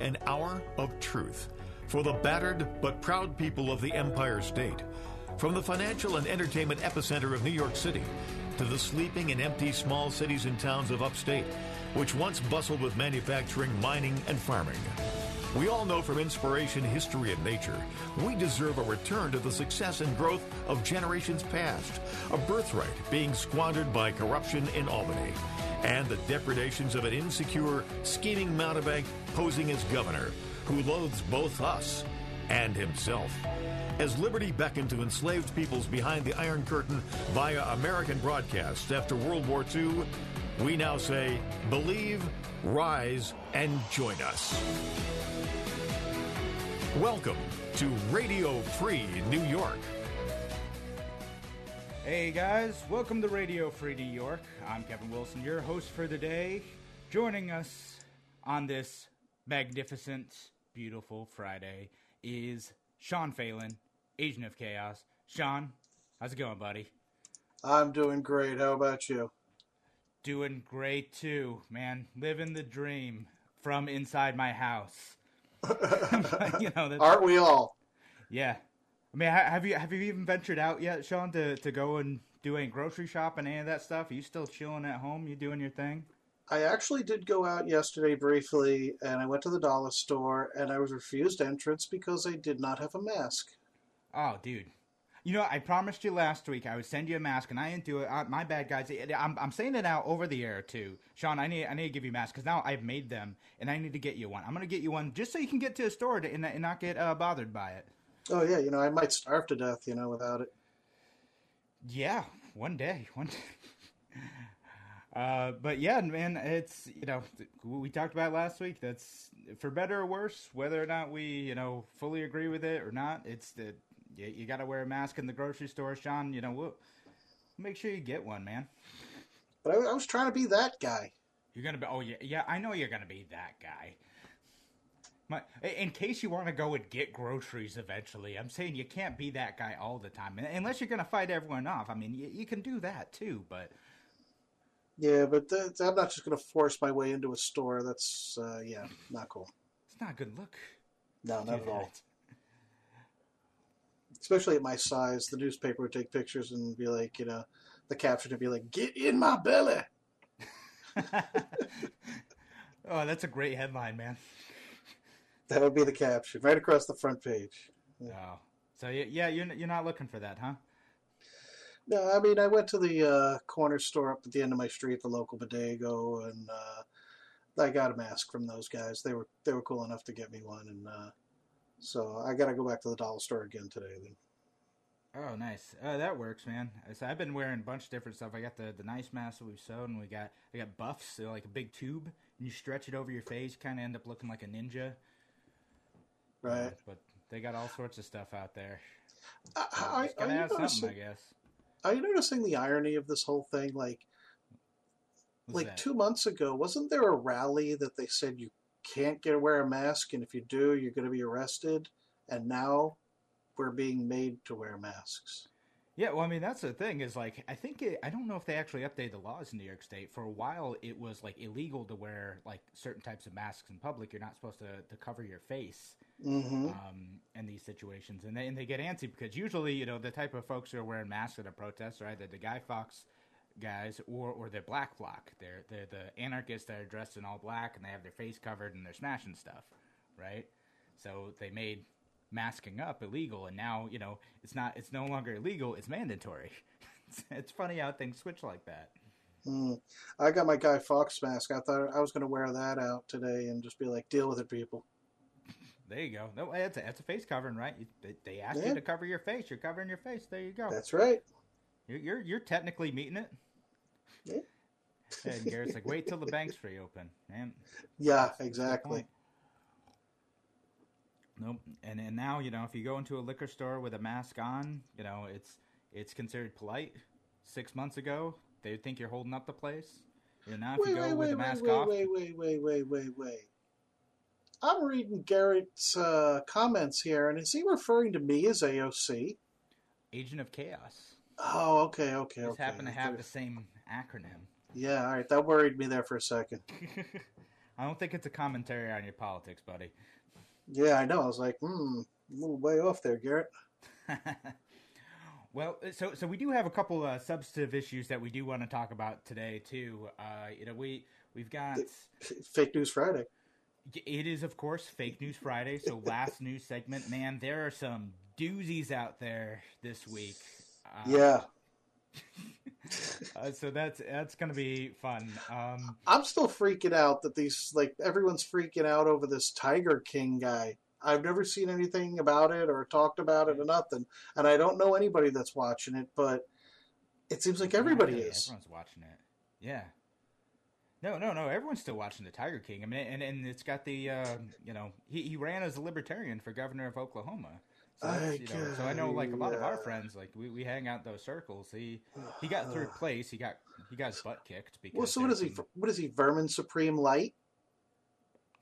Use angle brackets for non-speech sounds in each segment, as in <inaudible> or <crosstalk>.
an hour of truth for the battered but proud people of the Empire State. From the financial and entertainment epicenter of New York City to the sleeping and empty small cities and towns of upstate, which once bustled with manufacturing, mining, and farming. We all know from inspiration, history, and nature, we deserve a return to the success and growth of generations past, a birthright being squandered by corruption in Albany, and the depredations of an insecure, scheming mountebank posing as governor who loathes both us and himself. As liberty beckoned to enslaved peoples behind the Iron Curtain via American broadcasts after World War II, we now say, believe, rise, and join us. Welcome to Radio Free New York. Hey guys, welcome to Radio Free New York. I'm Kevin Wilson, your host for the day. Joining us on this magnificent, beautiful Friday is Sean Phelan, Agent of Chaos. Sean, how's it going, buddy? I'm doing great. How about you? Doing great too, man. Living the dream from inside my house. <laughs> <laughs> you know, aren't we all? Yeah. I mean, have you have you even ventured out yet, Sean, to, to go and do any grocery shop and any of that stuff? Are you still chilling at home? You doing your thing? I actually did go out yesterday briefly, and I went to the dollar store, and I was refused entrance because I did not have a mask. Oh, dude. You know, I promised you last week I would send you a mask, and I didn't do it. Uh, my bad, guys. I'm, I'm saying it out over the air too, Sean. I need I need to give you a mask because now I've made them, and I need to get you one. I'm gonna get you one just so you can get to a store to, and, and not get uh, bothered by it. Oh yeah, you know I might starve to death, you know, without it. Yeah, one day, <laughs> one day. uh, but yeah, man, it's you know we talked about last week. That's for better or worse, whether or not we you know fully agree with it or not. It's the you, you got to wear a mask in the grocery store, Sean. You know, we'll make sure you get one, man. But I, I was trying to be that guy. You're gonna be. Oh yeah, yeah. I know you're gonna be that guy. My, in case you want to go and get groceries eventually, I'm saying you can't be that guy all the time, unless you're gonna fight everyone off. I mean, you, you can do that too, but. Yeah, but th- I'm not just going to force my way into a store. That's uh, yeah, not cool. It's not a good look. No, not at all <laughs> especially at my size, the newspaper would take pictures and be like, you know, the caption would be like, "Get in my belly." <laughs> oh, that's a great headline, man. That would be the caption right across the front page. Yeah. Oh, so yeah, you're you're not looking for that, huh? No, I mean, I went to the uh, corner store up at the end of my street, the local bodega, and uh, I got a mask from those guys. They were they were cool enough to get me one, and uh, so I got to go back to the dollar store again today. Then. Oh, nice. Uh, that works, man. So I've been wearing a bunch of different stuff. I got the, the nice mask that we've sewed, and we got I got buffs, so like a big tube, and you stretch it over your face, kind of end up looking like a ninja. Right. But they got all sorts of stuff out there. Uh, so are, are, you noticing, I guess. Are you noticing the irony of this whole thing? Like, What's like that? two months ago, wasn't there a rally that they said you can't get to wear a mask, and if you do, you're going to be arrested. And now we're being made to wear masks. Yeah, well, I mean, that's the thing is like, I think it, I don't know if they actually updated the laws in New York State. For a while, it was like illegal to wear like certain types of masks in public. You're not supposed to, to cover your face mm-hmm. um, in these situations, and they and they get antsy because usually, you know, the type of folks who are wearing masks at a protest are either the Guy Fawkes guys or or they're black bloc. They're they're the anarchists that are dressed in all black and they have their face covered and they're smashing stuff, right? So they made masking up illegal and now, you know, it's not it's no longer illegal, it's mandatory. <laughs> it's, it's funny how things switch like that. Mm. I got my Guy Fawkes mask. I thought I was going to wear that out today and just be like, deal with it, people. There you go. No, that's a, that's a face covering, right? You, they, they asked yeah. you to cover your face. You're covering your face. There you go. That's right. You're you're, you're technically meeting it. Yeah. <laughs> and Garrett's like, wait till the banks reopen, man. Yeah, exactly. Nope. And and now you know if you go into a liquor store with a mask on, you know it's it's considered polite. Six months ago, they think you're holding up the place. Know, now if wait, you go wait, with wait, the mask wait, off, wait, wait, wait, wait, wait, wait. I'm reading Garrett's uh, comments here, and is he referring to me as AOC? Agent of Chaos. Oh, okay, okay, Just okay. happen to have the same acronym. Yeah, all right. That worried me there for a second. <laughs> I don't think it's a commentary on your politics, buddy. Yeah, I know. I was like, hmm, a little way off there, Garrett. <laughs> well, so so we do have a couple uh, substantive issues that we do want to talk about today too. Uh, you know, we we've got fake news Friday. It is, of course, fake news Friday. So <laughs> last news segment, man, there are some doozies out there this week. Uh, yeah. <laughs> uh, so that's that's gonna be fun. Um, I'm still freaking out that these like everyone's freaking out over this Tiger King guy. I've never seen anything about it or talked about it or nothing, and I don't know anybody that's watching it, but it seems like everybody yeah, is. Everyone's watching it. Yeah. No, no, no. Everyone's still watching the Tiger King. I mean, and and it's got the uh, you know he he ran as a libertarian for governor of Oklahoma. So, I you know, so I know like a lot yeah. of our friends, like we, we hang out those circles. He he got third <sighs> place. He got he got his butt kicked because. Well, so what is he? What is he? Vermin Supreme Light.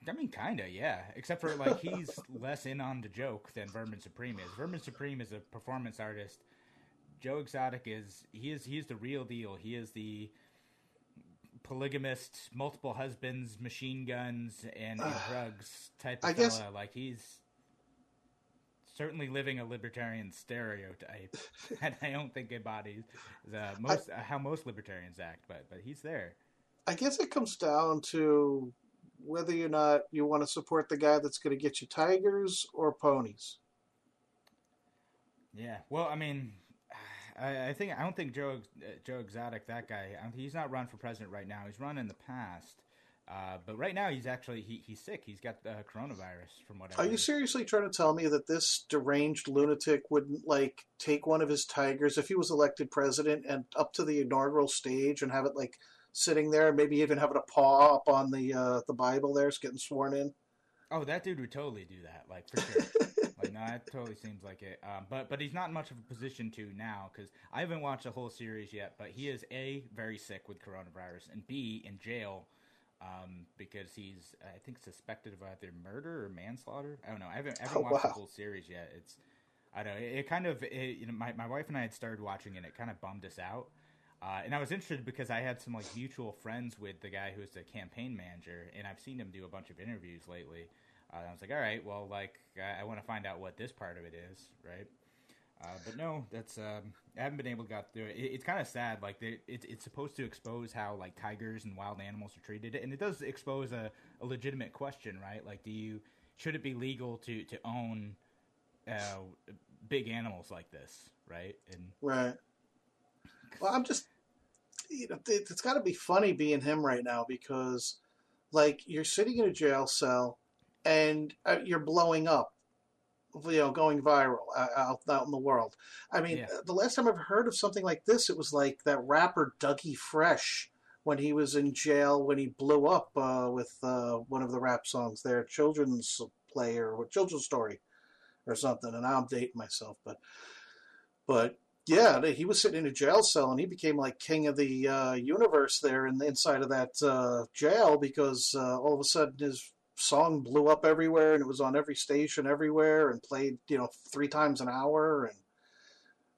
I mean, kinda, yeah. Except for like he's <laughs> less in on the joke than Vermin Supreme is. Vermin Supreme is a performance artist. Joe Exotic is he is he is the real deal. He is the polygamist, multiple husbands, machine guns, and, and drugs type of I fella. Guess, like he's certainly living a libertarian stereotype, <laughs> and I don't think embodies the most I, how most libertarians act. But but he's there. I guess it comes down to whether or not you want to support the guy that's going to get you tigers or ponies. Yeah, well, I mean, I, I think I don't think Joe uh, Joe Exotic, that guy, he's not run for president right now. He's run in the past. Uh, but right now he's actually he, he's sick. He's got the coronavirus from what. I Are you seriously trying to tell me that this deranged lunatic wouldn't like take one of his tigers if he was elected president and up to the inaugural stage and have it like sitting there, maybe even having a paw up on the uh, the Bible there, it's getting sworn in? Oh, that dude would totally do that, like for sure. <laughs> like no, that totally seems like it. Um, but but he's not in much of a position to now because I haven't watched the whole series yet. But he is a very sick with coronavirus and b in jail um, because he's I think suspected of either murder or manslaughter. I don't know. I haven't, I haven't oh, watched wow. the whole series yet. It's I don't know. It, it kind of it, you know my my wife and I had started watching it. and It kind of bummed us out. Uh, and I was interested because I had some like mutual friends with the guy who's the campaign manager, and I've seen him do a bunch of interviews lately. Uh, I was like, all right, well, like I, I want to find out what this part of it is, right? Uh, but no, that's um, I haven't been able to get through it. it it's kind of sad. Like it, it's supposed to expose how like tigers and wild animals are treated, and it does expose a, a legitimate question, right? Like, do you should it be legal to to own uh, big animals like this, right? And right. Well, I'm just you know it, it's got to be funny being him right now because like you're sitting in a jail cell and uh, you're blowing up you know, going viral out, out in the world. I mean, yeah. the last time I've heard of something like this, it was like that rapper Dougie Fresh when he was in jail when he blew up uh, with uh, one of the rap songs there, children's play or children's story or something. And I'm dating myself, but but yeah, he was sitting in a jail cell and he became like king of the uh, universe there in the inside of that uh, jail because uh, all of a sudden his song blew up everywhere and it was on every station everywhere and played you know three times an hour and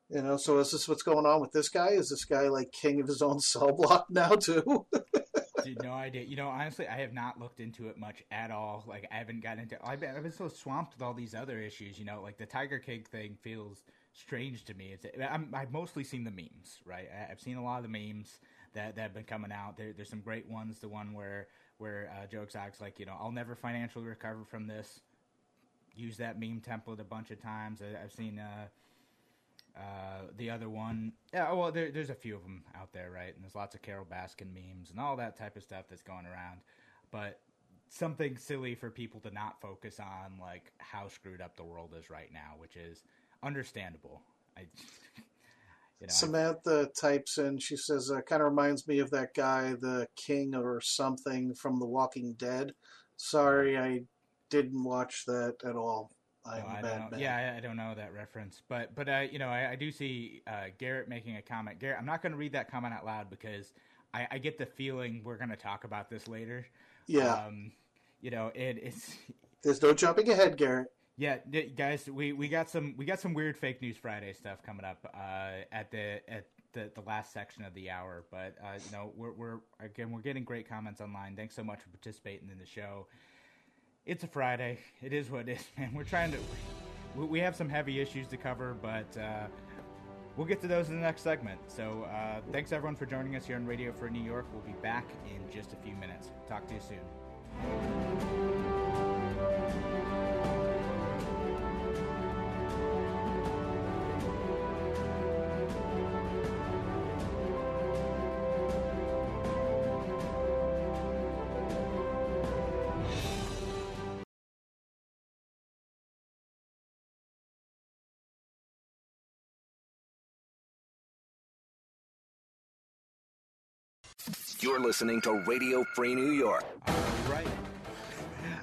you know so is this what's going on with this guy? Is this guy like king of his own <laughs> cell block now too <laughs> Dude, no idea. You know, honestly, I have not looked into it much at all. Like, I haven't gotten into. I've been, I've been so swamped with all these other issues. You know, like the Tiger King thing feels strange to me. It's I'm, I've mostly seen the memes, right? I've seen a lot of the memes that that have been coming out. There, there's some great ones. The one where where uh, Joe Exotic's like, you know, I'll never financially recover from this. Use that meme template a bunch of times. I, have seen uh, uh, the other one. Yeah, well, there, there's a few of them out there, right? And there's lots of Carole Baskin memes and all that type of stuff that's going around. But something silly for people to not focus on, like how screwed up the world is right now, which is understandable. I <laughs> You know, Samantha types in. She says, uh, "Kind of reminds me of that guy, the King or something from The Walking Dead." Sorry, I didn't watch that at all. I'm no, bad, bad. Yeah, I don't know that reference, but but uh, you know, I, I do see uh, Garrett making a comment. Garrett, I'm not going to read that comment out loud because I, I get the feeling we're going to talk about this later. Yeah. Um, you know, it, it's. <laughs> There's no jumping ahead, Garrett. Yeah, guys, we, we got some we got some weird fake news Friday stuff coming up uh, at the at the, the last section of the hour. But uh, you know, we're we're again we're getting great comments online. Thanks so much for participating in the show. It's a Friday. It is what it is, <laughs> man. We're trying to. We, have some heavy issues to cover, but. Uh, we'll get to those in the next segment. So, uh, thanks everyone for joining us here on Radio Free New York. We'll be back in just a few minutes. Talk to you soon. You're listening to Radio Free New York. All right.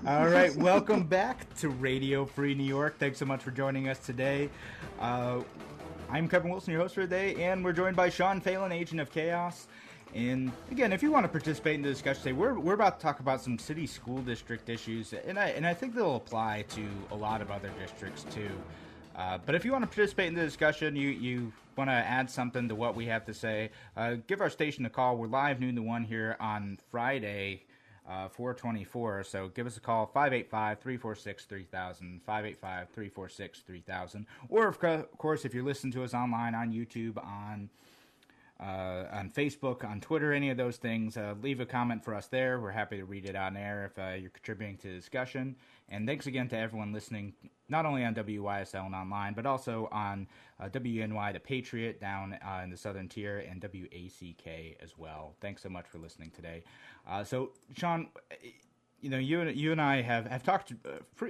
All right, welcome back to Radio Free New York. Thanks so much for joining us today. Uh, I'm Kevin Wilson, your host for today, and we're joined by Sean Phelan, Agent of Chaos. And again, if you want to participate in the discussion today, we're, we're about to talk about some city school district issues, and I, and I think they'll apply to a lot of other districts too. Uh, but if you want to participate in the discussion, you, you want to add something to what we have to say, uh, give our station a call. We're live noon to 1 here on Friday, uh, 424. So give us a call, 585 346 3000, 585 346 3000. Or, of course, if you're listening to us online on YouTube, on uh, on Facebook, on Twitter, any of those things, uh, leave a comment for us there. We're happy to read it on air if uh, you're contributing to the discussion. And thanks again to everyone listening, not only on WYSL and online, but also on uh, WNY The Patriot down uh, in the Southern Tier and WACK as well. Thanks so much for listening today. Uh, so, Sean, you know, you and you and I have have talked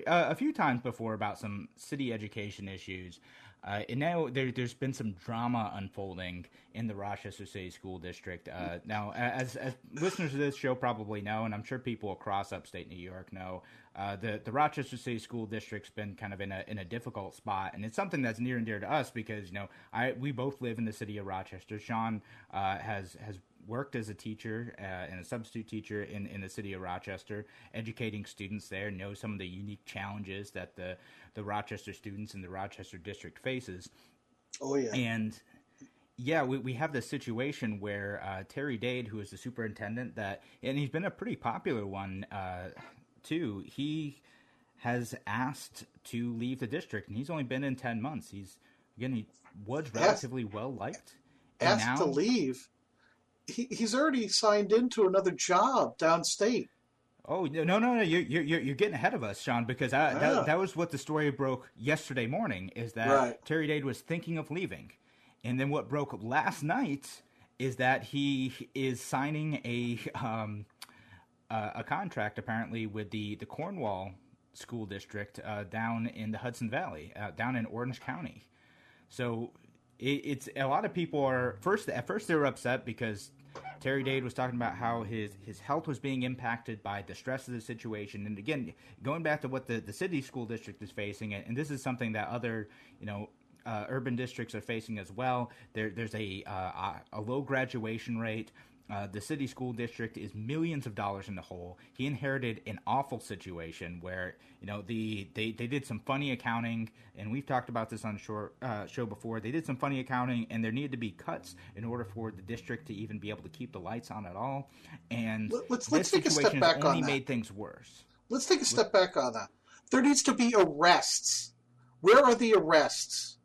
a few times before about some city education issues. Uh, and now there, has been some drama unfolding in the Rochester City School District. Uh, now, as, as listeners of this show probably know, and I'm sure people across upstate New York know, uh, the the Rochester City School District's been kind of in a in a difficult spot, and it's something that's near and dear to us because you know I we both live in the city of Rochester. Sean uh, has has worked as a teacher uh, and a substitute teacher in, in the city of Rochester, educating students there, knows some of the unique challenges that the the Rochester students in the Rochester district faces. Oh yeah, and yeah, we, we have this situation where uh, Terry Dade, who is the superintendent, that and he's been a pretty popular one uh, too. He has asked to leave the district, and he's only been in ten months. He's again he was relatively asked, well liked. Asked now, to leave. He, he's already signed into another job downstate. Oh no no no! You're you're you're getting ahead of us, Sean. Because I, yeah. that, that was what the story broke yesterday morning. Is that right. Terry Dade was thinking of leaving, and then what broke last night is that he is signing a um, uh, a contract apparently with the the Cornwall school district uh, down in the Hudson Valley, uh, down in Orange County. So it, it's a lot of people are first at first they were upset because Terry Dade was talking about how his his health was being impacted by the stress of the situation, and again, going back to what the the city school district is facing, and, this is something that other you know uh, urban districts are facing as well. There, there's a, uh, a low graduation rate. Uh, the city school district is millions of dollars in the hole. He inherited an awful situation where you know the they, they did some funny accounting, and we've talked about this on the short, uh, show before. They did some funny accounting, and there needed to be cuts in order for the district to even be able to keep the lights on at all. And let's let's take a step back only on that. made things worse. Let's take a step back on that. There needs to be arrests. Where are the arrests?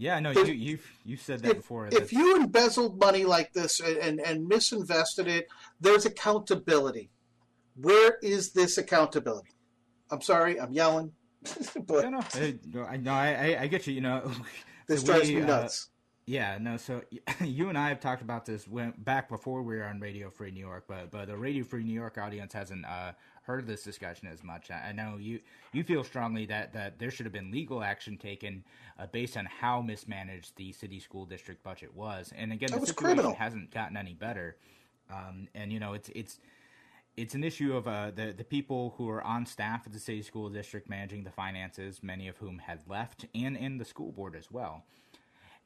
Yeah, no, you you you said that if, before. If you embezzled money like this and, and, and misinvested it, there's accountability. Where is this accountability? I'm sorry, I'm yelling. <laughs> but no, no, I, no, I, I get you. You know, <laughs> this drives we, me uh, nuts. Uh, yeah, no. So <laughs> you and I have talked about this when, back before we were on Radio Free New York, but but the Radio Free New York audience hasn't uh, heard this discussion as much. I, I, know you you feel strongly that that there should have been legal action taken uh, based on how mismanaged the city school district budget was. And again, that the situation criminal. hasn't gotten any better. Um, and you know, it's it's it's an issue of uh, the the people who are on staff at the city school district managing the finances, many of whom had left, and in the school board as well.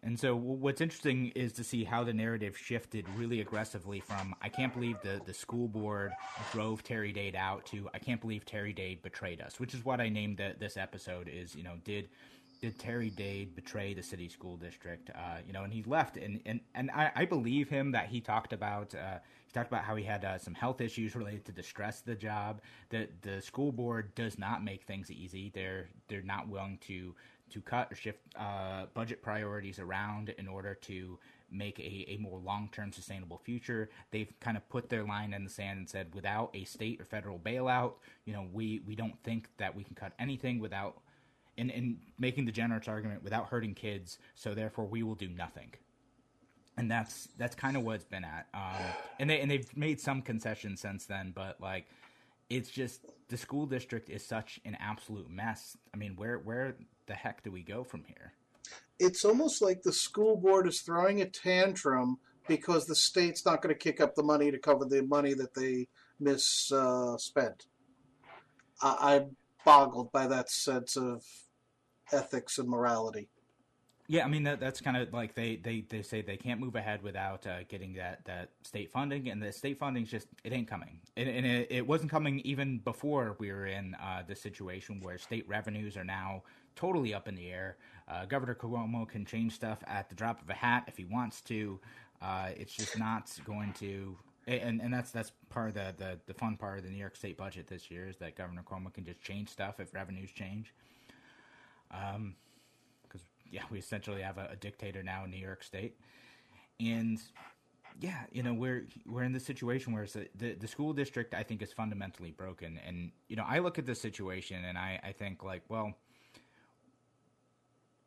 And so, what's interesting is to see how the narrative shifted really aggressively from "I can't believe the the school board drove Terry Dade out" to "I can't believe Terry Dade betrayed us," which is what I named the, this episode. Is you know did did Terry Dade betray the city school district? Uh, you know, and he left, and and and I, I believe him that he talked about uh, he talked about how he had uh, some health issues related to the stress of the job. The the school board does not make things easy. They're they're not willing to to cut or shift uh, budget priorities around in order to make a, a more long term sustainable future. They've kind of put their line in the sand and said, without a state or federal bailout, you know, we, we don't think that we can cut anything without, in, in making the generous argument, without hurting kids. So therefore, we will do nothing. And that's that's kind of what it's been at. Um, and they and they've made some concessions since then, but like, it's just the school district is such an absolute mess. I mean, where where the heck do we go from here? it's almost like the school board is throwing a tantrum because the state's not going to kick up the money to cover the money that they misspent. Uh, I'm boggled by that sense of ethics and morality. Yeah, I mean that that's kind of like they, they, they say they can't move ahead without uh, getting that, that state funding, and the state funding's just it ain't coming, and, and it, it, wasn't coming even before we were in uh, the situation where state revenues are now totally up in the air. Uh, Governor Cuomo can change stuff at the drop of a hat if he wants to. Uh, it's just not going to, and and that's that's part of the, the the fun part of the New York State budget this year is that Governor Cuomo can just change stuff if revenues change. Um, because yeah, we essentially have a, a dictator now in New York State, and yeah, you know, we're we're in this situation where the, the, the school district I think is fundamentally broken, and you know, I look at this situation and I I think like, well,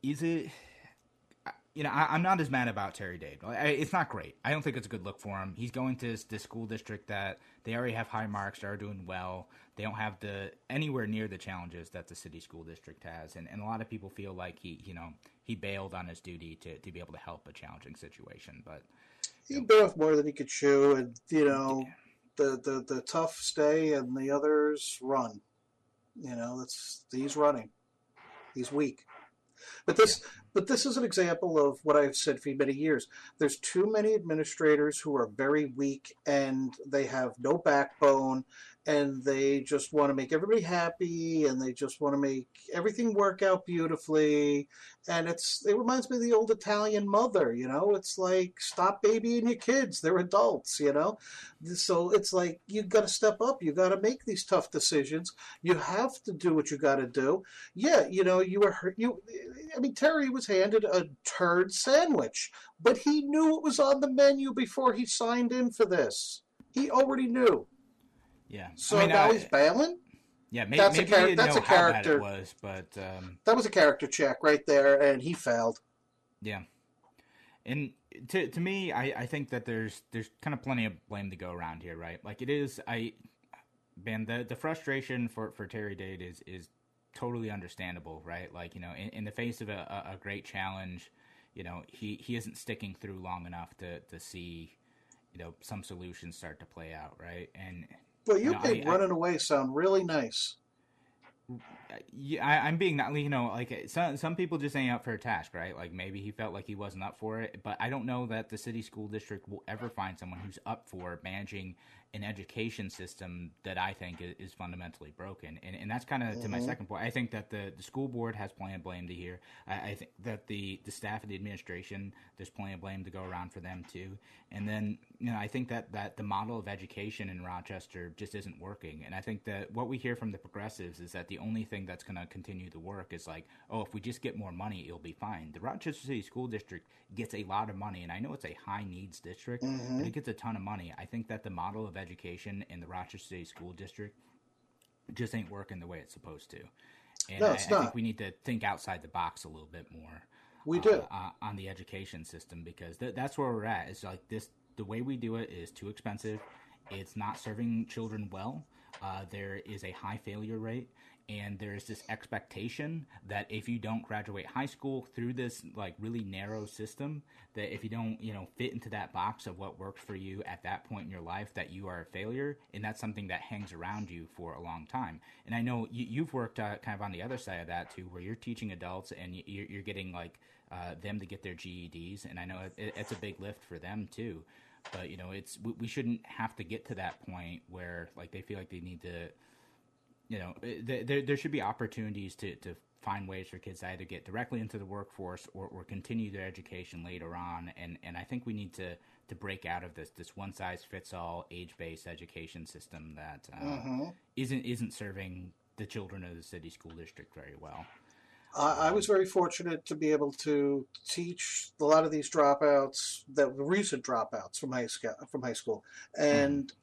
is it? You know, I, am not as mad about Terry Dade. It's not great. I don't think it's a good look for him. He's going to this school district that they already have high marks. They are doing well. They don't have the anywhere near the challenges that the city school district has, and, and a lot of people feel like he, you know, he bailed on his duty to, to be able to help a challenging situation. But he bit off more than he could chew, and you know, the, the the tough stay and the others run. You know, that's he's running. He's weak. But this, yeah. but this is an example of what I've said for many years. There's too many administrators who are very weak and they have no backbone, and they just want to make everybody happy and they just want to make everything work out beautifully and it's it reminds me of the old italian mother you know? It's like stop babying your kids they're adults you know? So it's like you got to step up you got to make these tough decisions you have to do what you got to do. Yeah you know you were hurt you i mean terry was handed a turd sandwich but he knew what was on the menu before he signed in for this. He already knew yeah. So I mean, now I, he's bailing. Yeah, maybe that's maybe a, char- that's a character. was, but um, that was a character check right there, and he failed. Yeah, and to to me, I, I think that there's there's kind of plenty of blame to go around here, right? Like it is, I man, the the frustration for for Terry Dade is is totally understandable, right? Like you know, in, in the face of a, a great challenge, you know, he he isn't sticking through long enough to to see you know some solutions start to play out, right? And well, you, you know, made I, running I, away sound really nice. Yeah, I, am being not, you know, like some some people just ain't up for a task, right? Like maybe he felt like he wasn't up for it, but I don't know that the city school district will ever find someone who's up for managing an education system that I think is, is fundamentally broken. And, and that's kind of mm-hmm. to my mm-hmm. second point. I think that the, the school board has plenty of blame to hear. I, I, think that the, the staff and the administration, there's plenty of blame to go around for them too. And then, you know, I think that, that the model of education in Rochester just isn't working. And I think that what we hear from the progressives is that the only thing that's going to continue to work is like, oh, if we just get more money, it'll be fine. The Rochester City School District gets a lot of money, and I know it's a high needs district, mm-hmm. but it gets a ton of money. I think that the model of education in the Rochester City School District just ain't working the way it's supposed to. And no, it's I, not. I think we need to think outside the box a little bit more. We do uh, uh, on the education system because th- that's where we're at. It's like this: the way we do it is too expensive. It's not serving children well. Uh, there is a high failure rate, and there's this expectation that if you don't graduate high school through this like really narrow system that if you don't you know fit into that box of what works for you at that point in your life that you are a failure and that's something that hangs around you for a long time and i know you, have worked uh, kind of on the other side of that too where you're teaching adults and you're, you're getting like uh, them to get their ged's and i know it, it's a big lift for them too but you know it's we, we shouldn't have to get to that point where like they feel like they need to you know, there there should be opportunities to, to find ways for kids to either get directly into the workforce or, or continue their education later on. And, and I think we need to, to break out of this this one size fits all age based education system that uh, mm-hmm. not isn't serving the children of the city school district very well. I was very fortunate to be able to teach a lot of these dropouts, that the recent dropouts from high school, from high school, and mm.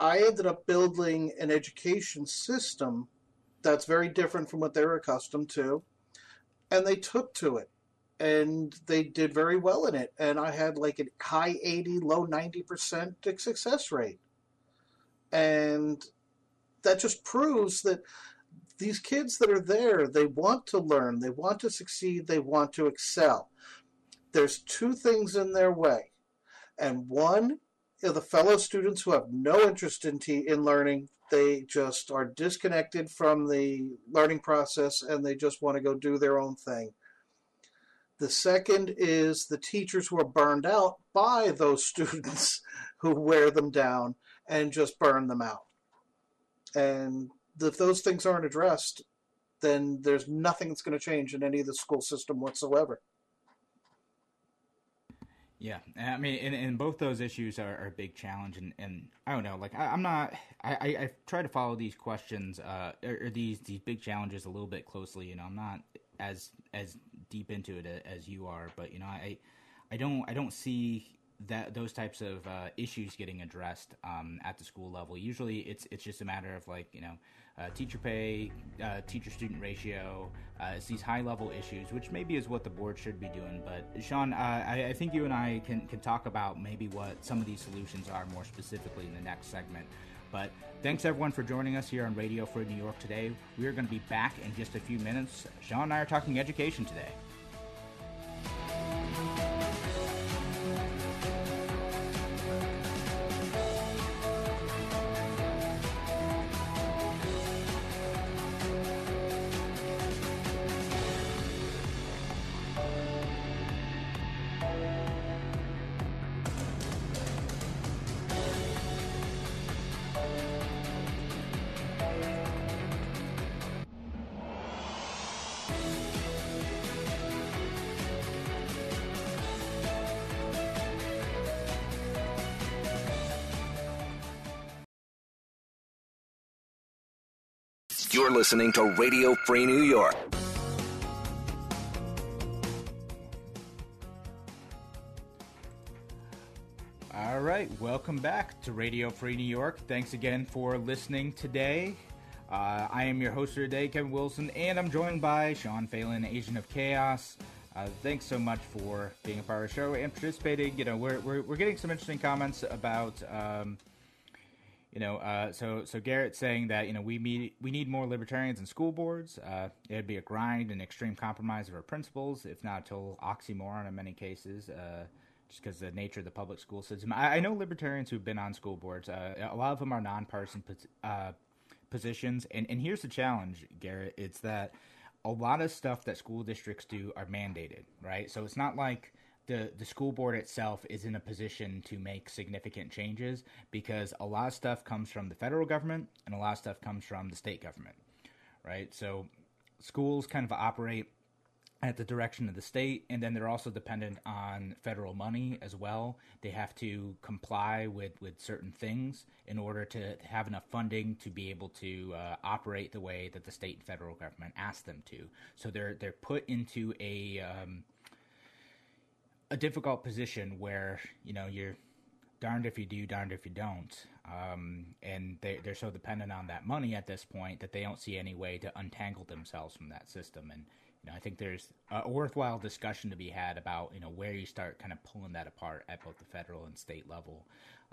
I ended up building an education system that's very different from what they were accustomed to, and they took to it, and they did very well in it, and I had like a high eighty, low ninety percent success rate, and that just proves that these kids that are there, they want to learn, they want to succeed, they want to excel. There's two things in their way. And one are the fellow students who have no interest in, t- in learning. They just are disconnected from the learning process and they just want to go do their own thing. The second is the teachers who are burned out by those <laughs> students who wear them down and just burn them out. And if those things aren't addressed, then there's nothing that's going to change in any of the school system whatsoever. Yeah, I mean, and, and both those issues are, are, a big challenge, and, and I don't know, like I, am not, I, I, I try to follow these questions, uh, or, or, these these big challenges a little bit closely. You know, I'm not as as deep into it as you are, but you know, I, I don't, I don't see that those types of uh, issues getting addressed um, at the school level. Usually, it's it's just a matter of like you know uh, teacher pay, uh, teacher student ratio. Uh, it's these high level issues, which maybe is what the board should be doing. But Sean, uh, I, I, think you and I can, can talk about maybe what some of these solutions are more specifically in the next segment. But thanks everyone for joining us here on Radio Free New York today. We are going to be back in just a few minutes. Sean and I are talking education today. Listening to Radio Free New York. All right, welcome back to Radio Free New York. Thanks again for listening today. Uh, I am your host for today, Kevin Wilson, and I'm joined by Sean Phelan, Agent of Chaos. Uh, thanks so much for being a part of the show and participating. You know, we're, we're, we're getting some interesting comments about um, you know, uh, so so Garrett's saying that you know we need we need more libertarians in school boards. Uh, it'd be a grind and extreme compromise of our principles, if not a total oxymoron in many cases. Uh, just because the nature of the public school system. I, I know libertarians who've been on school boards. Uh, a lot of them are nonpartisan uh, positions, and and here's the challenge, Garrett. It's that a lot of stuff that school districts do are mandated, right? So it's not like the the school board itself is in a position to make significant changes because a lot of stuff comes from the federal government and a lot of stuff comes from the state government, right? So schools kind of operate at the direction of the state, and then they're also dependent on federal money as well. They have to comply with, with certain things in order to have enough funding to be able to uh, operate the way that the state and federal government ask them to. So they're they're put into a um, a difficult position where you know you're darned if you do, darned if you don't. Um, and they, they're so dependent on that money at this point that they don't see any way to untangle themselves from that system. And you know, I think there's a worthwhile discussion to be had about you know where you start kind of pulling that apart at both the federal and state level.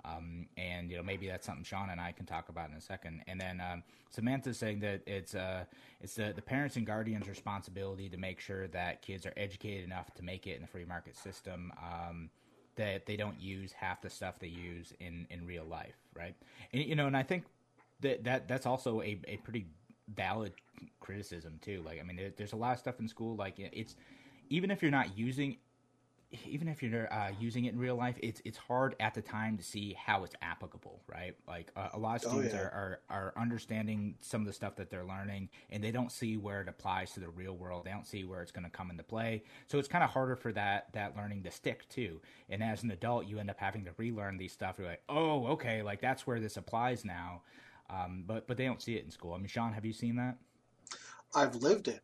Um, and you know maybe that's something Sean and I can talk about in a second. And then um, Samantha's saying that it's uh, it's the, the parents and guardians' responsibility to make sure that kids are educated enough to make it in the free market system. Um, that they don't use half the stuff they use in, in real life, right? And you know, and I think that, that that's also a, a pretty valid criticism too. Like, I mean, there, there's a lot of stuff in school. Like, it's even if you're not using even if you're uh, using it in real life, it's it's hard at the time to see how it's applicable, right? Like uh, a lot of oh, students oh, yeah. are, are, are understanding some of the stuff that they're learning, and they don't see where it applies to the real world. They don't see where it's going to come into play. So it's kind of harder for that that learning to stick too. And as an adult, you end up having to relearn these stuff. You're like, oh, okay, like that's where this applies now. Um, but but they don't see it in school. I mean, Sean, have you seen that? I've lived it.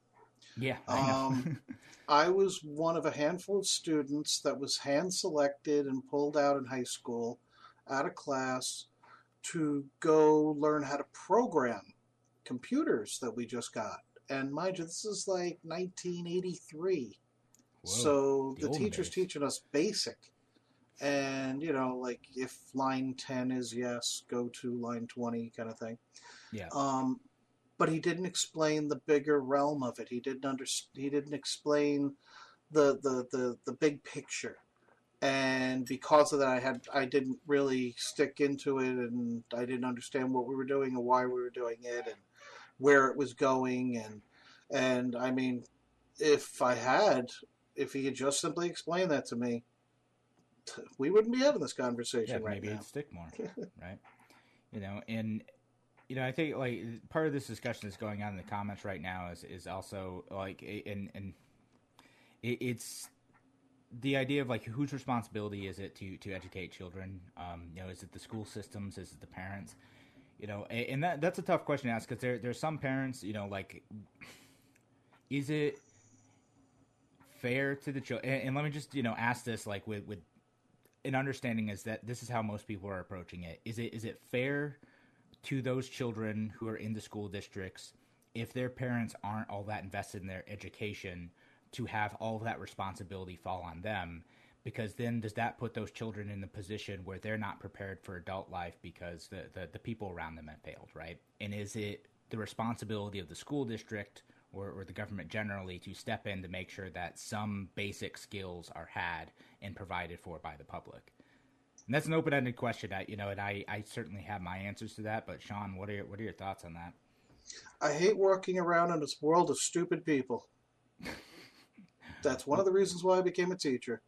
Yeah, I um, <laughs> I was one of a handful of students that was hand selected and pulled out in high school out of class to go learn how to program computers that we just got. And mind you, this is like 1983. Whoa, so the, the teacher's days. teaching us basic. And, you know, like if line 10 is yes, go to line 20 kind of thing. Yeah. Um, but he didn't explain the bigger realm of it. He didn't under, he didn't explain the, the, the, the big picture. And because of that, I had I didn't really stick into it, and I didn't understand what we were doing and why we were doing it, and where it was going, and and I mean, if I had, if he had just simply explained that to me, we wouldn't be having this conversation yeah, right maybe now. it'd stick more, <laughs> right? You know, and you know, I think like part of this discussion that's going on in the comments right now is is also like and and it, it's the idea of like whose responsibility is it to to educate children? Um, you know, is it the school systems? Is it the parents? You know, and, and that that's a tough question to ask because there there's some parents, you know, like is it fair to the children? And, and let me just you know ask this like with with an understanding is that this is how most people are approaching it. Is it is it fair? To those children who are in the school districts if their parents aren't all that invested in their education to have all that responsibility fall on them because then does that put those children in the position where they're not prepared for adult life because the, the, the people around them have failed right? And is it the responsibility of the school district or, or the government generally to step in to make sure that some basic skills are had and provided for by the public and that's an open-ended question. I, you know, and I, I certainly have my answers to that. But Sean, what are your, what are your thoughts on that? I hate working around in this world of stupid people. <laughs> that's one of the reasons why I became a teacher.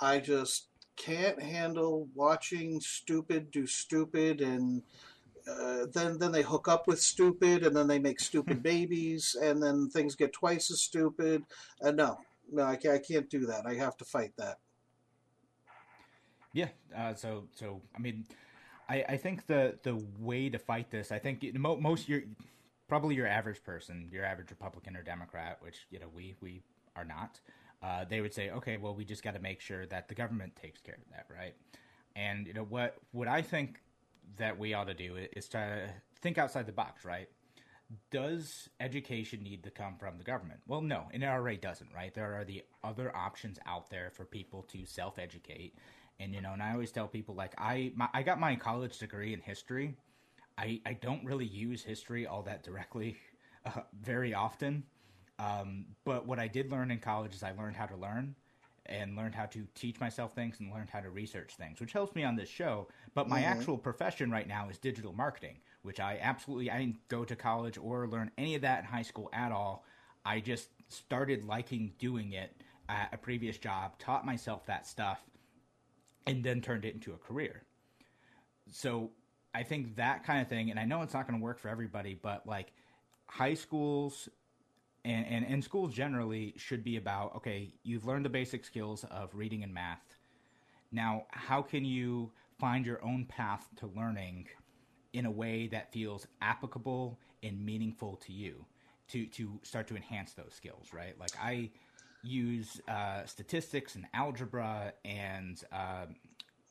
I just can't handle watching stupid do stupid and uh, then then they hook up with stupid and then they make stupid <laughs> babies and then things get twice as stupid and no no I can't, I can't do that i have to fight that yeah. Uh, so so I mean, I I think the the way to fight this, I think most your probably your average person, your average Republican or Democrat, which you know we we are not. Uh, they would say, okay, well, we just got to make sure that the government takes care of that, right? And you know what what I think that we ought to do is to think outside the box, right? Does education need to come from the government? Well, no, and it already doesn't, right? There are the other options out there for people to self educate and you know, and I always tell people like I my, I got my college degree in history. I I don't really use history all that directly <laughs> uh, very often. Um, but what I did learn in college is I learned how to learn and learned how to teach myself things and learned how to research things, which helps me on this show. But my mm-hmm. actual profession right now is digital marketing, which I absolutely I didn't go to college or learn any of that in high school at all. I just started liking doing it at a previous job, taught myself that stuff, and then turned it into a career. So I think that kind of thing, and I know it's not going to work for everybody, but like high schools and, and, and schools generally should be about okay, you've learned the basic skills of reading and math. Now, how can you find your own path to learning in a way that feels applicable and meaningful to you to, to start to enhance those skills, right? Like I use uh, statistics and algebra and uh,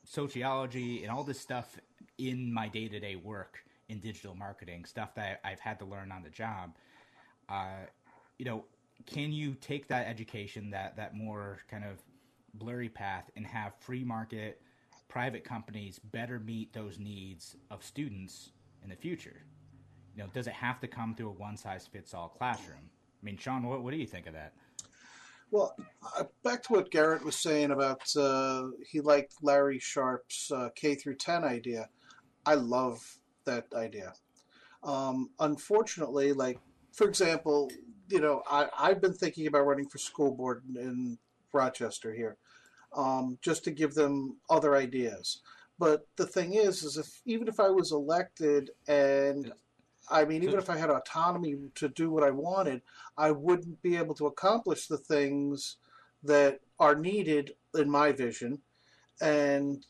sociology and all this stuff in my day to day work in digital marketing, stuff that I've had to learn on the job. Uh, you know, can you take that education, that that more kind of blurry path, and have free market private companies better meet those needs of students in the future? You know, does it have to come through a one size fits all classroom? I mean, Sean, what, what do you think of that? Well, uh, back to what Garrett was saying about uh, he liked Larry Sharpe's uh, K through 10 idea. I love that idea. Um, unfortunately, like for example, you know, I, I've been thinking about running for school board in Rochester here. um, just to give them other ideas. But the thing is, is if even if I was elected and I mean, even if I had autonomy to do what I wanted, I wouldn't be able to accomplish the things that are needed in my vision, and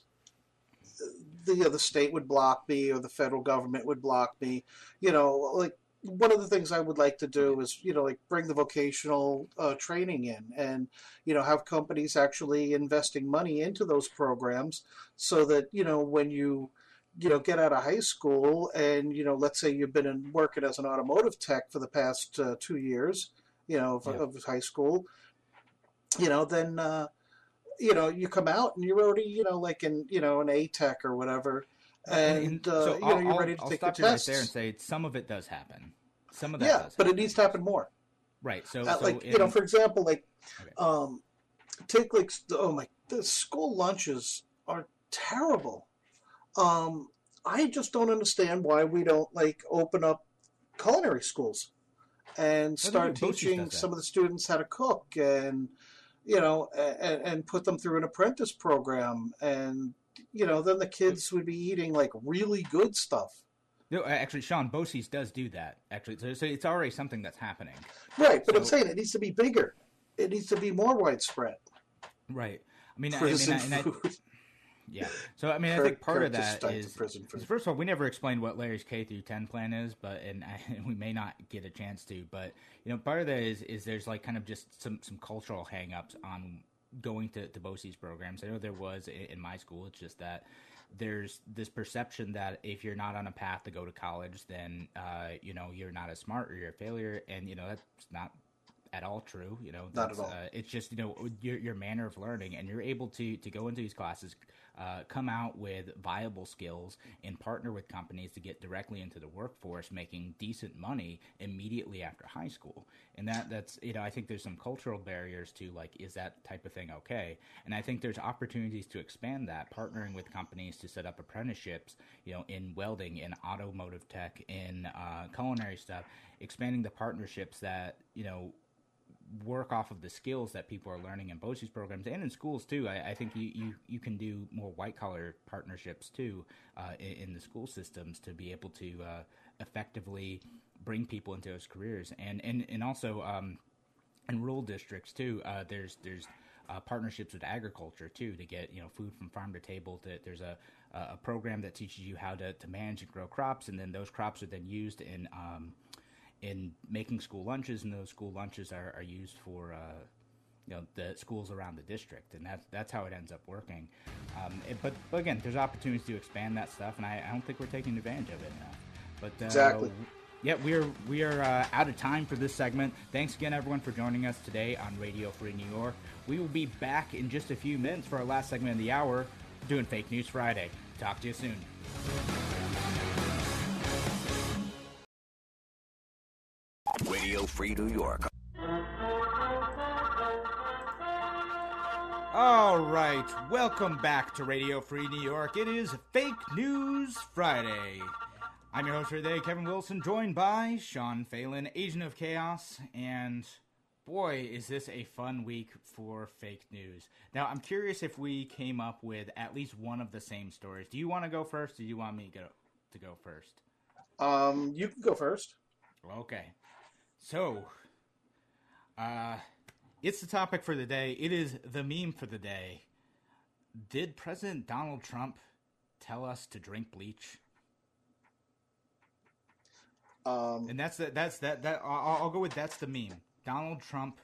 the you know, the state would block me or the federal government would block me. You know, like one of the things I would like to do is, you know, like bring the vocational uh, training in and, you know, have companies actually investing money into those programs so that, you know, when you, you know, get out of high school and, you know, let's say you've been in, working as an automotive tech for the past uh, two years, you know, of, yeah. of, high school, you know, then, uh, you know, you come out and you're already, you know, like in, you know, an A tech or whatever and uh, so you know, you're ready to I'll take stop your you tests. right there and say some of it does happen. Some of that, yeah, does but it needs to happen more. Right. So, uh, so like in, you know, for example, like Okay. um, take like oh my, the school lunches are terrible. Um, I just don't understand why we don't like open up culinary schools and start teaching some of the students how to cook and you know and, and put them through an apprentice program and you know then the kids would be eating like really good stuff. no, actually, Sean BOCES does do that. Actually, so, so it's already something that's happening. Right, but I'm saying it needs to be bigger. It needs to be more widespread. Right. I mean, I, I Prison mean, I, I. yeah. So I mean, I think part of that is. First of all, we never explained what Larry's K through 10 plan is, but and, I, and <laughs> we may not get a chance to. But you know, part of that is is there's like kind of just some some cultural hangups on going to to BOCES programs. I know there was in, in my school. It's just that there's this perception that if you're not on a path to go to college, then uh, you know you're not as smart or you're a failure, and you know that's not at all true. You know, Not at all. Uh, it's just you know your your manner of learning, and you're able to to go into these classes, uh, come out with viable skills, and partner with companies to get directly into the workforce, making decent money immediately after high school. And that that's you know I think there's some cultural barriers to like is that type of thing okay? And I think there's opportunities to expand that, partnering with companies to set up apprenticeships, you know, in welding, in automotive tech, in uh, culinary stuff, expanding the partnerships that you know work off of the skills that people are learning in BOCES programs and in schools too. I, I think you, you, you can do more white collar partnerships too uh, in, in the school systems to be able to uh, effectively bring people into those careers and and and also um, in rural districts too. Uh, there's there's uh, partnerships with agriculture too to get you know food from farm to table. To, there's a a program that teaches you how to, to manage and grow crops, and then those crops are then used in um, in making school lunches, and those school lunches are, are used for uh, you know the schools around the district, and that's that's how it ends up working. Um, it- but, but again, there's opportunities to expand that stuff, and I, I don't think we're taking advantage of it enough. But uh, Exactly. Yeah, we are we are uh, out of time for this segment. Thanks again, everyone, for joining us today on Radio Free New York. We will be back in just a few minutes for our last segment of the hour, doing Fake News Friday. Talk to you soon. Free New York. All right, welcome back to Radio Free New York. It is Fake News Friday. I'm your host for today, Kevin Wilson, joined by Sean Phelan, Agent of Chaos, and boy, is this a fun week for fake news. Now, I'm curious if we came up with at least one of the same stories. Do you want to go first, or do you want me to go, to go first? Um, you can go first. Okay. So, uh, it's the topic for the day. It is the meme for the day. Did President Donald Trump tell us to drink bleach? Um, And that's the, that's that that I'll, I'll go with that's the meme. Donald Trump,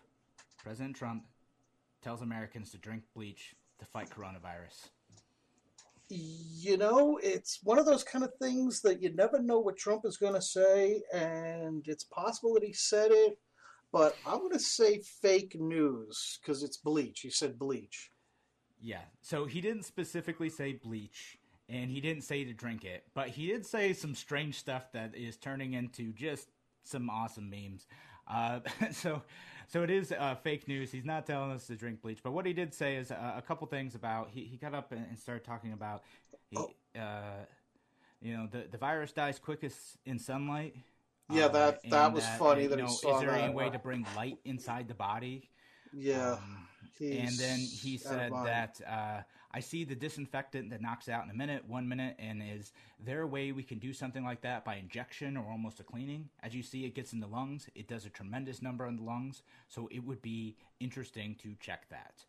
President Trump, tells Americans to drink bleach to fight coronavirus. You know, it's one of those kind of things that you never know what Trump is going to say, and it's possible that he said it, but I'm going to say fake news because it's bleach. He said bleach. Yeah. So he didn't specifically say bleach, and he didn't say to drink it, but he did say some strange stuff that is turning into just some awesome memes. Uh, <laughs> so, so it is uh, fake news. He's not telling us to drink bleach, but what he did say is uh, a couple things about. He, he got up and, and started talking about, he, Oh. uh, you know, the the virus dies quickest in sunlight. Yeah, Uh, that- that and was funny you that he know, saw Is there that. any way to bring light inside the body? Yeah. Um, and then he said that uh, I see the disinfectant that knocks out in a minute, one minute, and is there a way we can do something like that by injection or almost a cleaning? As you see, it gets in the lungs. It does a tremendous number on the lungs, so it would be interesting to check that.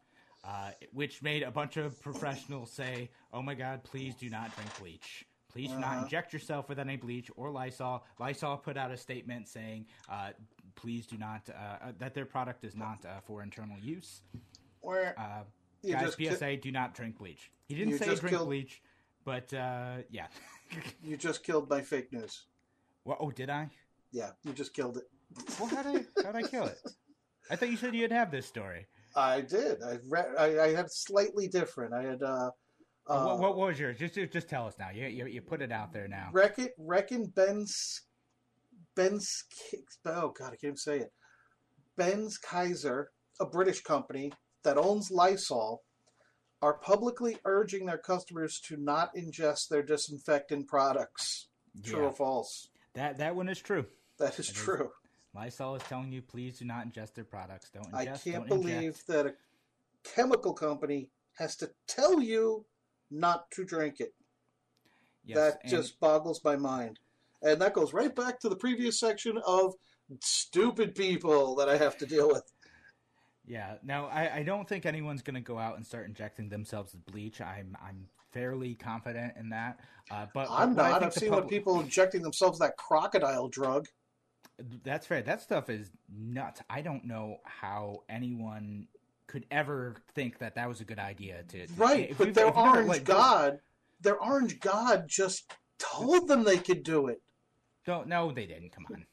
Uh, which made a bunch of professionals say, "Oh my God, please do not drink bleach." Please do uh-huh. not inject yourself with any bleach or Lysol. Lysol put out a statement saying, uh, please do not, uh, uh that their product is not uh, for internal use. Or, uh, guys, PSA, ki- do not drink bleach. He didn't say drink killed... bleach, but uh, yeah. <laughs> you just killed my fake news. What? Oh, did I? Yeah, you just killed it. well, how did I, how did I kill it? I thought you said you'd have this story. I did. I read. I, I had slightly different. I had uh, uh, what, what, was yours? Just just tell us now. You, you, you put it out there now. Reckon reckon Ben's Ben's oh god I can't even say it. Benckiser, a British company that owns Lysol, are publicly urging their customers to not ingest their disinfectant products. True yeah. or false? That that one is true. That is true. Is, Lysol is telling you please do not ingest their products. Don't ingest. I can't don't believe that a chemical company has to tell you not to drink it. Yes, that just boggles my mind. And that goes right back to the previous section of stupid people that I have to deal with. Yeah, Now, I, I don't think anyone's going to go out and start injecting themselves with bleach. I'm I'm fairly confident in that. Uh, but I'm but not. I've seen pub- people injecting themselves that crocodile drug. That's fair. That stuff is nuts. I don't know how anyone could ever think that that was a good idea to, to right but their orange never, like, god their orange god just told them they could do it no no they didn't come on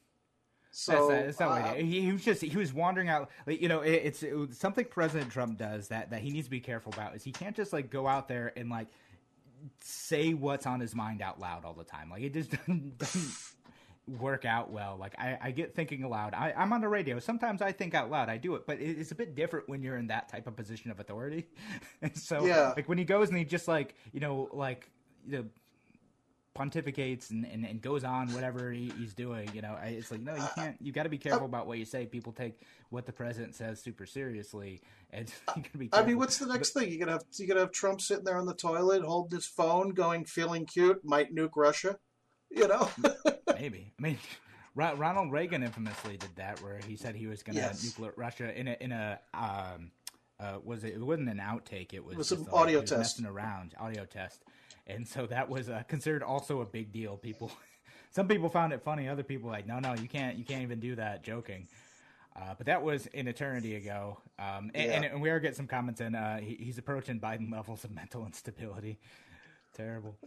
so that's, that's not uh, he, he, was just he was wandering out like you know it, it's it, something president trump does that that he needs to be careful about is he can't just like go out there and like say what's on his mind out loud all the time like it just <laughs> doesn't, doesn't work out well. Like I, I get thinking aloud. I, I'm on the radio. Sometimes I think out loud. I do it, but it's a bit different when you're in that type of position of authority. and <laughs> so, yeah. like when he goes and he just like you know like you know pontificates and, and, and goes on whatever he, he's doing. You know, it's like no, you can't. You got to be careful about what you say. People take what the president says super seriously, and <laughs> you be. Careful. I mean, what's the next but, thing? you're gonna have You're gonna have Trump sitting there on the toilet holding his phone, going, feeling cute, might nuke Russia. You know. Maybe. I mean, Ronald Reagan infamously did that, where he said he was going to yes. nuclear Russia in a in a um, uh, was it? It wasn't an outtake. It was, it was an audio like, test, messing around, audio test, and so that was uh, considered also a big deal. People, <laughs> some people found it funny. Other people like, no, no, you can't, you can't even do that. Joking. Uh, but that was an eternity ago. Um, and, yeah. and, and, we are getting some comments in. Uh, he, he's approaching Biden levels of mental <laughs> instability. Terrible. <laughs>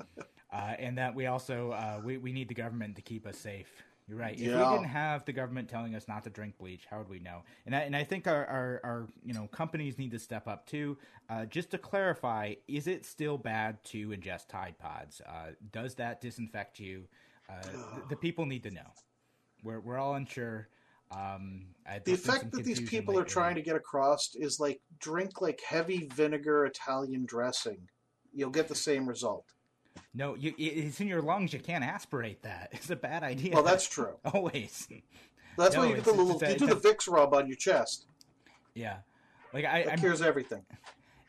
Uh, and that we also uh, we we need the government to keep us safe. You're right. If yeah. we didn't have the government telling us not to drink bleach, how would we know? And I, and I think our, our, our you know companies need to step up too. Uh, just to clarify, is it still bad to ingest Tide Pods? Uh, does that disinfect you? Uh, the, the, people need to know. We're we're all unsure. Um, the effect that these people lately. are trying to get across is like drink like heavy vinegar Italian dressing. You'll get the same result. No, you, it's in your lungs. You can't aspirate that. <laughs> It's a bad idea. Well, that's true. <laughs> Always. That's no, why you, get the little, a, you do the Vicks rub on your chest. Yeah, like I, it cures everything.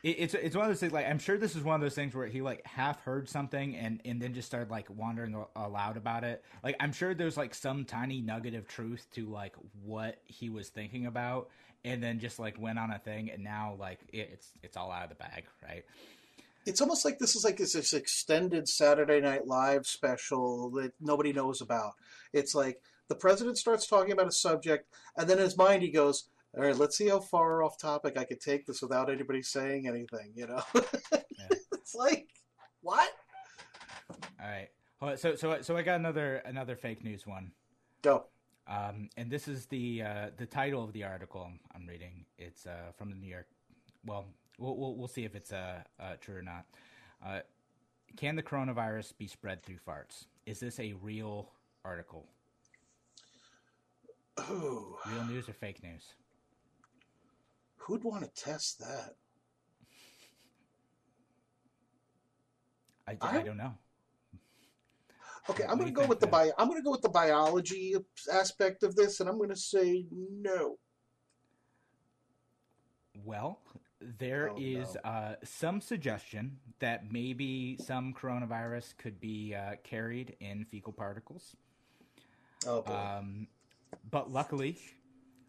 It, it's it's one of those things. Like I'm sure this is one of those things where he like half heard something and and then just started like wandering aloud about it. Like I'm sure there's like some tiny nugget of truth to like what he was thinking about, and then just like went on a thing, and now like it, it's it's all out of the bag, right? It's almost like this is like this, this extended Saturday Night Live special that nobody knows about. It's like the president starts talking about a subject, and then in his mind he goes, "All right, let's see how far off topic I could take this without anybody saying anything." You know, yeah. <laughs> it's like what? All right. So so so I got another another fake news one. Go. Um, and this is the uh, the title of the article I'm, I'm reading. It's uh, from the New York. Well, We'll, we'll, we'll see if it's uh, uh, true or not. Uh, can the coronavirus be spread through farts? Is this a real article? Oh. Real news or fake news? Who'd want to test that? I, I, I don't know. Okay, I'm going to go with the bio. I'm going to go with the biology aspect of this, and I'm going to say no. Well, there oh, is no. uh, some suggestion that maybe some coronavirus could be uh, carried in fecal particles. Oh, boy. Um, but luckily,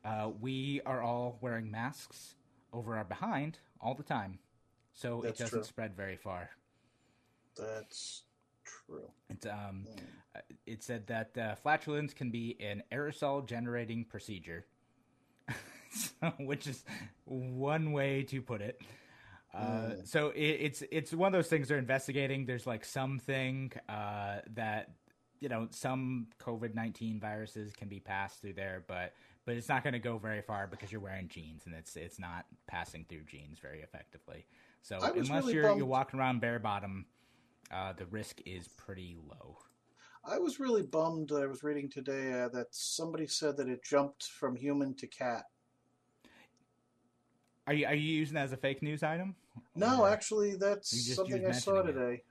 uh, we are all wearing masks over our behind all the time, so That's it doesn't true. spread very far. That's true. It's um, mm. it said that uh, flatulence can be an aerosol generating procedure, <laughs> so, which is one way to put it. Uh, mm. So it, it's it's one of those things they're investigating. There's like something uh, that you know some COVID nineteen viruses can be passed through there, but but it's not going to go very far because you're wearing jeans and it's it's not passing through jeans very effectively. So unless really you're bummed. you're walking around bare bottom, uh, the risk is pretty low. I was really bummed. I was reading today uh, that somebody said that it jumped from human to cat. Are you are you using that as a fake news item? No, actually, that's something I saw today.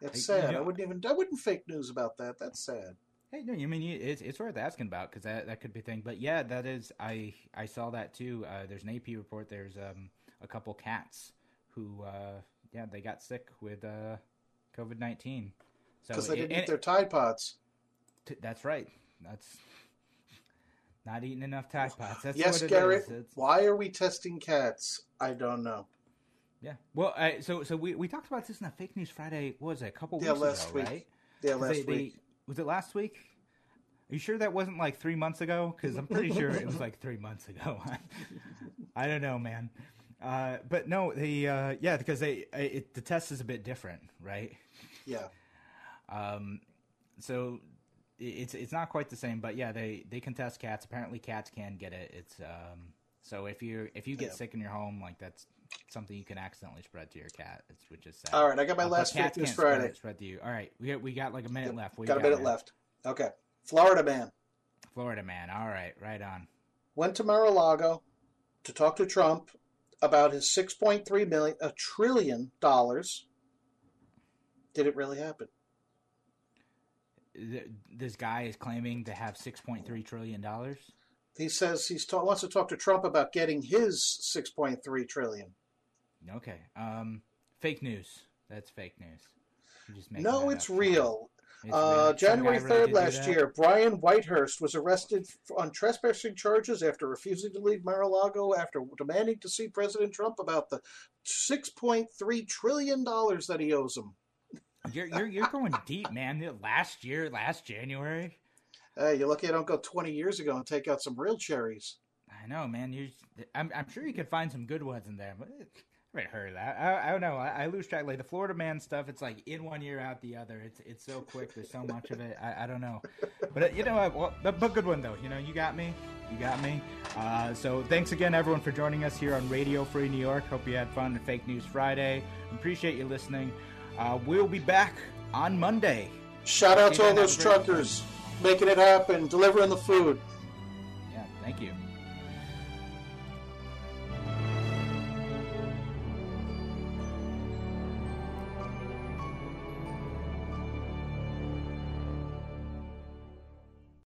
It. It's sad. You know, I wouldn't even I wouldn't fake news about that. That's sad. Hey, no, you mean it's it's worth asking about because that that could be a thing. But yeah, that is I I saw that too. Uh, there's an AP report. There's um a couple cats who uh yeah they got sick with uh COVID nineteen. So because they didn't eat their Tide Pods. T- that's right. That's not eating enough Tide Pods. That's yes, Garrett. Why are we testing cats? I don't know. Yeah. Well, I, so so we, we talked about this in the Fake News Friday. What was it a couple weeks yeah, last ago, week. right? Yeah, last they, week. They, was it last week? Are you sure that wasn't like three months ago? Because I'm pretty sure it was like three months ago. <laughs> I don't know, man. Uh, but no, the uh, yeah, because they it, the test is a bit different, right? Yeah. Um, so it's it's not quite the same, but yeah, they they can test cats. Apparently, cats can get it. It's um, so if you if you get yeah. sick in your home, like that's something you can accidentally spread to your cat. It's which is sad. All right, I got my uh, last fake news Friday. Spread, spread, to you. All right, we got, we got like a minute left. We got a minute man? left. Okay, Florida man. Florida man. All right, right on. Went to Mar-a-Lago to talk to Trump about his 6.3 million, a trillion dollars. Did it really happen? This guy is claiming to have 6.3 trillion dollars. He says he ta- wants to talk to Trump about getting his 6.3 trillion. Okay. Um, fake news. That's fake news. no, it's real. It's uh, January 3rd really last year, Brian Whitehurst was arrested on trespassing charges after refusing to leave Mar-a-Lago after demanding to see President Trump about the $6.3 trillion that he owes him. You're, you're, you're going deep, man. Last year, last January. Hey, you're lucky I don't go 20 years ago and take out some real cherries. I know, man. You, I'm, I'm sure you could find some good ones in there, but I haven't heard of that. I, I don't know. I, I, lose track. Like the Florida man stuff, it's like in one year, out the other. It's it's so quick. There's so much of it. I, I don't know. But uh, you know, what? well, but, but good one though. You know, you got me. You got me. Uh, so thanks again, everyone, for joining us here on Radio Free New York. Hope you had fun on Fake News Friday. Appreciate you listening. Uh, we'll be back on Monday. Shout out to all those truckers making it happen, delivering the food. Yeah, thank you.